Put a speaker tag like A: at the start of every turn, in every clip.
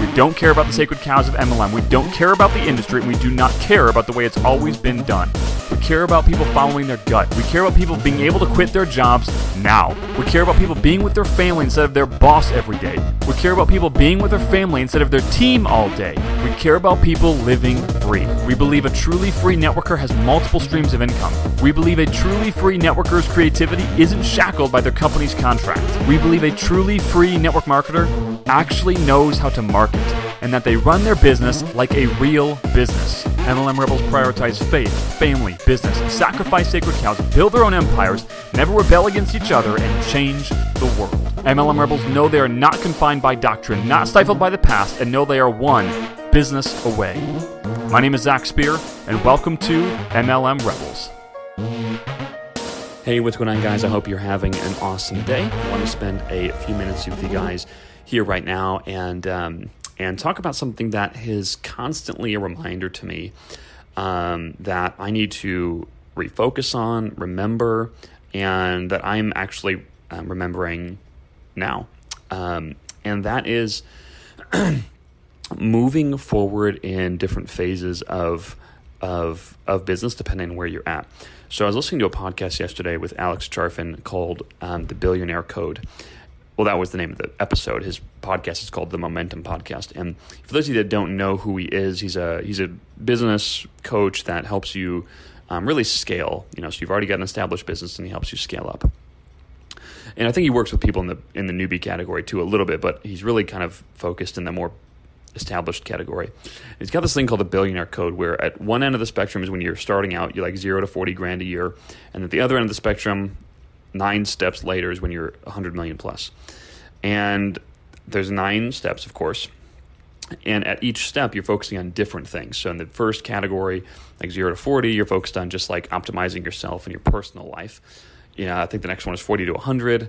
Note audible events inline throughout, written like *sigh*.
A: We don't care about the sacred cows of MLM. We don't care about the industry. And we do not care about the way it's always been done. We care about people following their gut. We care about people being able to quit their jobs now. We care about people being with their family instead of their boss every day. We care about people being with their family instead of their team all day. We care about people living free. We believe a truly free networker has multiple streams of income. We believe a truly free networker's creativity isn't shackled by their company's contract. We believe a truly free network marketer actually knows how to market and that they run their business like a real business. MLM Rebels prioritize faith, family, business, sacrifice sacred cows, build their own empires, never rebel against each other, and change the world. MLM Rebels know they are not confined by doctrine, not stifled by the past, and know they are one business away. My name is Zach Spear, and welcome to MLM Rebels.
B: Hey, what's going on, guys? I hope you're having an awesome day. I want to spend a few minutes with you guys here right now and um, and talk about something that is constantly a reminder to me um, that I need to refocus on, remember, and that I'm actually um, remembering now. Um, and that is *clears throat* moving forward in different phases of of of business, depending on where you're at. So I was listening to a podcast yesterday with Alex Charfen called um, "The Billionaire Code." Well, that was the name of the episode. His podcast is called the Momentum Podcast. And for those of you that don't know who he is, he's a he's a business coach that helps you um, really scale. You know, so you've already got an established business, and he helps you scale up. And I think he works with people in the in the newbie category too a little bit, but he's really kind of focused in the more established category. He's got this thing called the billionaire code, where at one end of the spectrum is when you're starting out, you're like zero to forty grand a year, and at the other end of the spectrum, nine steps later is when you're 100 million plus. And there's nine steps, of course. And at each step, you're focusing on different things. So in the first category, like zero to 40, you're focused on just like optimizing yourself and your personal life. Know, I think the next one is 40 to 100. Uh,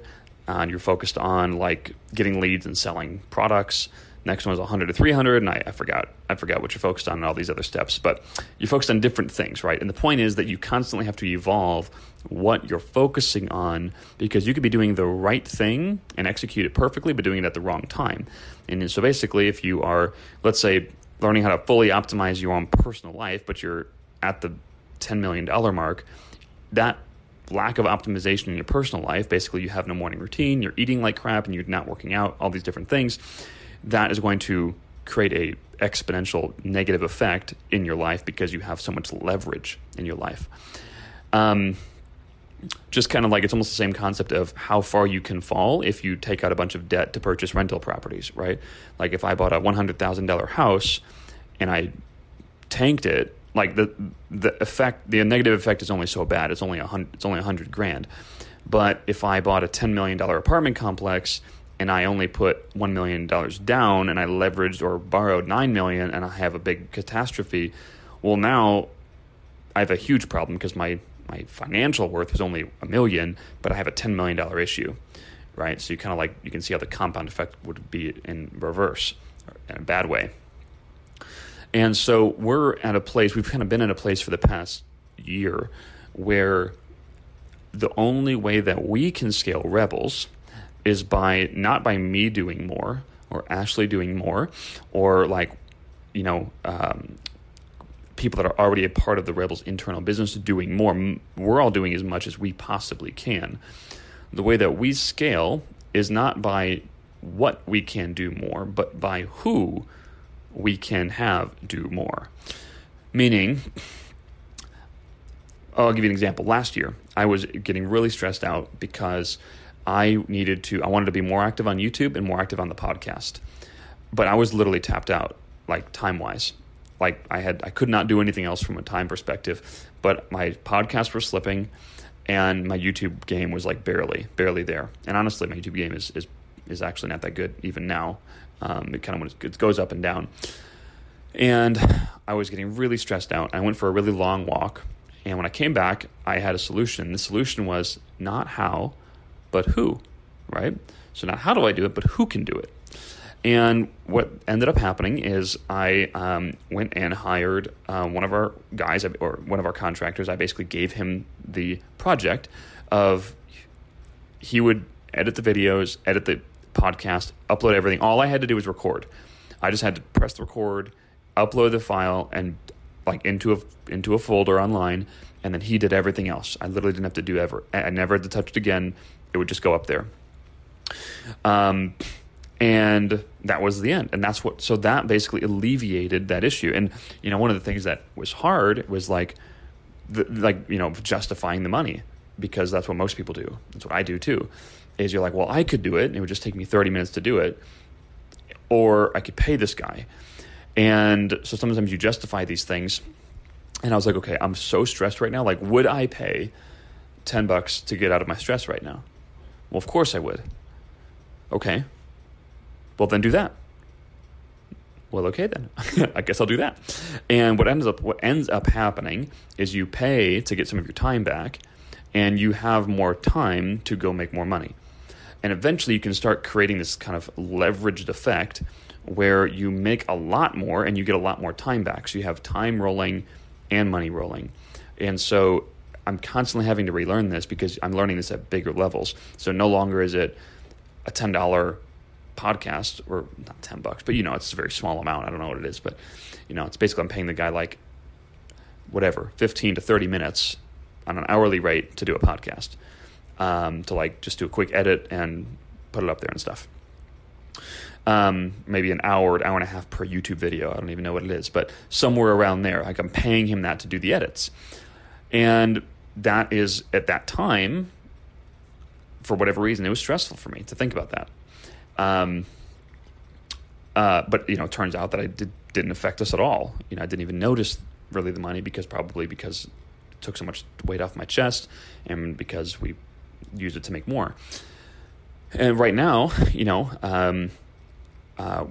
B: and you're focused on like getting leads and selling products. Next one was 100 to 300, and I, I, forgot I forgot what you're focused on and all these other steps. But you're focused on different things, right? And the point is that you constantly have to evolve what you're focusing on because you could be doing the right thing and execute it perfectly, but doing it at the wrong time. And so basically, if you are, let's say, learning how to fully optimize your own personal life, but you're at the $10 million mark, that lack of optimization in your personal life, basically, you have no morning routine, you're eating like crap, and you're not working out, all these different things that is going to create a exponential negative effect in your life because you have so much leverage in your life. Um, just kind of like it's almost the same concept of how far you can fall if you take out a bunch of debt to purchase rental properties, right? Like if I bought a one hundred thousand dollar house and I tanked it, like the the effect, the negative effect is only so bad. It's only a hundred. It's only a hundred grand. But if I bought a ten million dollar apartment complex and I only put $1 million down and I leveraged or borrowed 9 million and I have a big catastrophe, well, now I have a huge problem because my, my financial worth is only a million, but I have a $10 million issue, right? So you kind of like, you can see how the compound effect would be in reverse in a bad way. And so we're at a place, we've kind of been in a place for the past year where the only way that we can scale Rebels – is by not by me doing more or Ashley doing more or like, you know, um, people that are already a part of the Rebels internal business doing more. We're all doing as much as we possibly can. The way that we scale is not by what we can do more, but by who we can have do more. Meaning, I'll give you an example. Last year, I was getting really stressed out because I needed to, I wanted to be more active on YouTube and more active on the podcast. But I was literally tapped out, like time wise. Like I had, I could not do anything else from a time perspective. But my podcasts were slipping, and my YouTube game was like barely, barely there. And honestly, my YouTube game is is is actually not that good even now. Um, it kind of it goes up and down. And I was getting really stressed out. I went for a really long walk. And when I came back, I had a solution. The solution was not how, but who, right? So, not how do I do it, but who can do it. And what ended up happening is I um, went and hired uh, one of our guys or one of our contractors. I basically gave him the project of he would edit the videos, edit the podcast, upload everything. All I had to do was record. I just had to press the record, upload the file, and like into a into a folder online, and then he did everything else. I literally didn't have to do ever. I never had to touch it again. It would just go up there. Um, and that was the end. And that's what. So that basically alleviated that issue. And you know, one of the things that was hard was like, the, like you know, justifying the money because that's what most people do. That's what I do too. Is you're like, well, I could do it. And it would just take me 30 minutes to do it, or I could pay this guy. And so sometimes you justify these things. And I was like, okay, I'm so stressed right now. Like, would I pay 10 bucks to get out of my stress right now? Well, of course I would. Okay. Well, then do that. Well, okay then. *laughs* I guess I'll do that. And what ends up what ends up happening is you pay to get some of your time back and you have more time to go make more money. And eventually you can start creating this kind of leveraged effect where you make a lot more and you get a lot more time back. So you have time rolling and money rolling. And so I'm constantly having to relearn this because I'm learning this at bigger levels. So no longer is it a $10 podcast or not 10 bucks, but you know, it's a very small amount. I don't know what it is, but you know, it's basically I'm paying the guy like whatever, 15 to 30 minutes on an hourly rate to do a podcast, um, to like just do a quick edit and put it up there and stuff um, maybe an hour, an hour and a half per YouTube video. I don't even know what it is, but somewhere around there. Like I'm paying him that to do the edits. And that is at that time, for whatever reason, it was stressful for me to think about that. Um, uh, but you know, it turns out that I did, didn't affect us at all. You know, I didn't even notice really the money because probably because it took so much weight off my chest and because we used it to make more. And right now, you know, um, uh,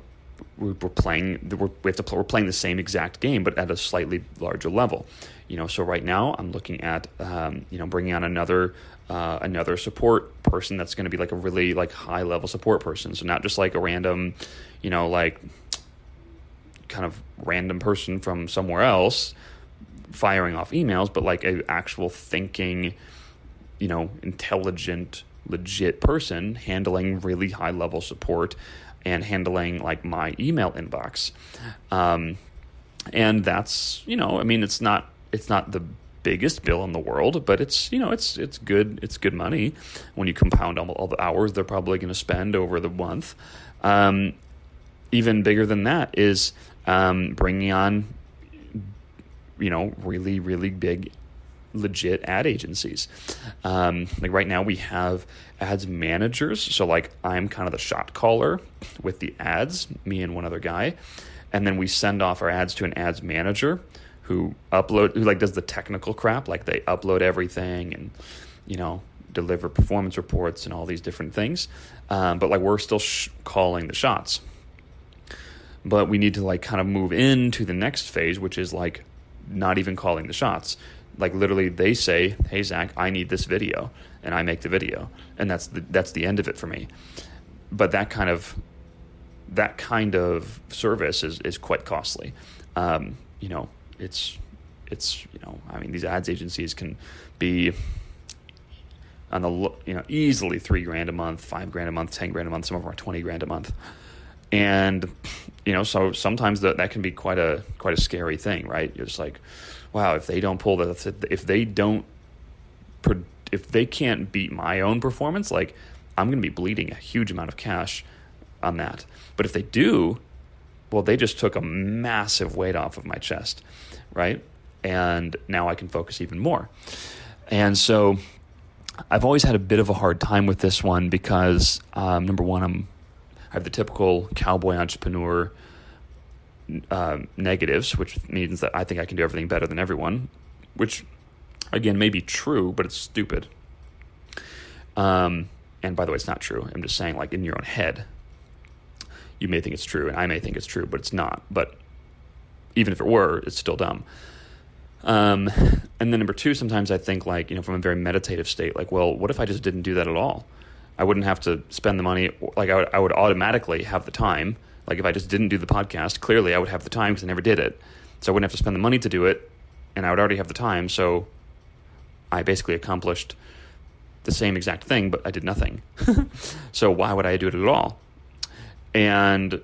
B: we're playing we have to we're playing the same exact game but at a slightly larger level. You know so right now i'm looking at um, you know bringing on another uh, another support person that's going to be like a really like high level support person. So not just like a random you know like kind of random person from somewhere else firing off emails but like a actual thinking you know intelligent legit person handling really high level support and handling like my email inbox. Um, and that's you know, I mean, it's not it's not the biggest bill in the world, but it's you know it's it's good it's good money when you compound all, all the hours they're probably going to spend over the month. Um, even bigger than that is um, bringing on you know really really big legit ad agencies. Um, like right now, we have ads managers. So like I'm kind of the shot caller with the ads, me and one other guy, and then we send off our ads to an ads manager who upload who like does the technical crap, like they upload everything and you know deliver performance reports and all these different things. Um, but like we're still sh- calling the shots. But we need to like kind of move into the next phase, which is like not even calling the shots like literally they say hey zach i need this video and i make the video and that's the that's the end of it for me. But that kind of that kind of service is is quite costly. Um, you know it's it's you know i mean these ads agencies can be on the you know easily three grand a month five grand a month ten grand a month some of them are 20 grand a month. And you know so sometimes that that can be quite a quite a scary thing right? You're just like wow, if they don't pull the, if they don't, if they can't beat my own performance, like I'm going to be bleeding a huge amount of cash on that. But if they do, well, they just took a massive weight off of my chest, right? And now I can focus even more. And so I've always had a bit of a hard time with this one because um, number one, I'm I have the typical cowboy entrepreneur uh, negatives, which means that I think I can do everything better than everyone, which again may be true, but it's stupid. Um, and by the way, it's not true. I'm just saying, like in your own head, you may think it's true, and I may think it's true, but it's not. But even if it were, it's still dumb. Um, and then number two, sometimes I think like, you know, from a very meditative state, like, well, what if I just didn't do that at all? I wouldn't have to spend the money. Like I would, I would automatically have the time. Like if I just didn't do the podcast, clearly I would have the time because I never did it. So I wouldn't have to spend the money to do it, and I would already have the time. So I basically accomplished the same exact thing, but I did nothing. *laughs* so why would I do it at all? And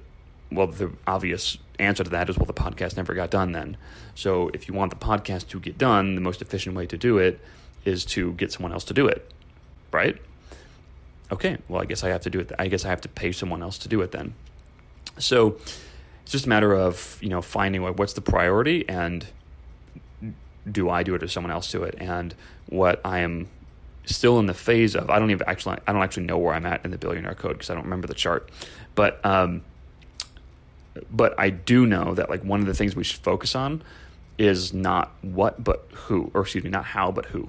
B: well, the obvious answer to that is well, the podcast never got done then. So if you want the podcast to get done, the most efficient way to do it is to get someone else to do it, right? okay, well, I guess I have to do it. I guess I have to pay someone else to do it then. So it's just a matter of you know finding what, what's the priority and do I do it or someone else do it? And what I am still in the phase of, I don't even actually, I don't actually know where I'm at in the billionaire code because I don't remember the chart, but um, but I do know that like one of the things we should focus on is not what but who, or excuse me, not how but who.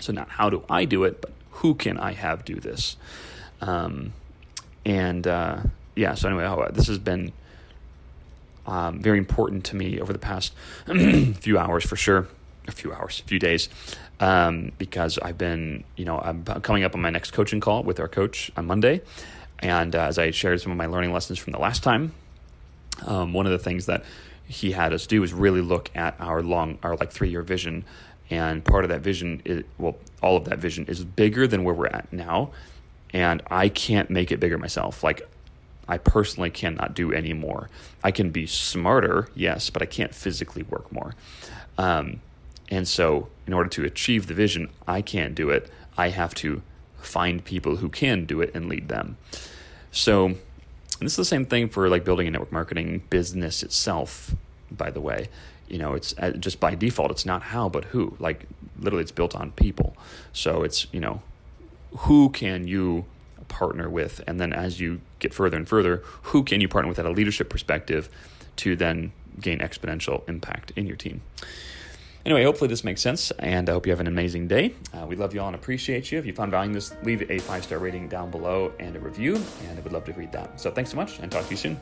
B: So not how do I do it, but who can I have do this? Um, and uh, yeah, so anyway, oh, this has been um, very important to me over the past *clears throat* few hours for sure, a few hours, a few days, um, because I've been, you know, I'm coming up on my next coaching call with our coach on Monday. And uh, as I shared some of my learning lessons from the last time, um, one of the things that he had us do is really look at our long, our like three year vision. And part of that vision is well all of that vision is bigger than where we're at now. And i can't make it bigger myself. Like i personally cannot do any more. I can be smarter yes but i can't physically work more. Um, and so in order to achieve the vision i can't do it. I have to find people who can do it and lead them. So this is the same thing for like building a network marketing business itself by the way. You know it's uh, just by default it's not how but who. Like literally it's built on people. So it's you know who can you partner with and then as you get further and further who can you partner with at a leadership perspective to then gain exponential impact in your team? Anyway hopefully this makes sense and i hope you have an amazing day. Uh, we love you all and appreciate you. If you found value in this leave a five star rating down below and a review and i would love to read that. So thanks so much and talk to you soon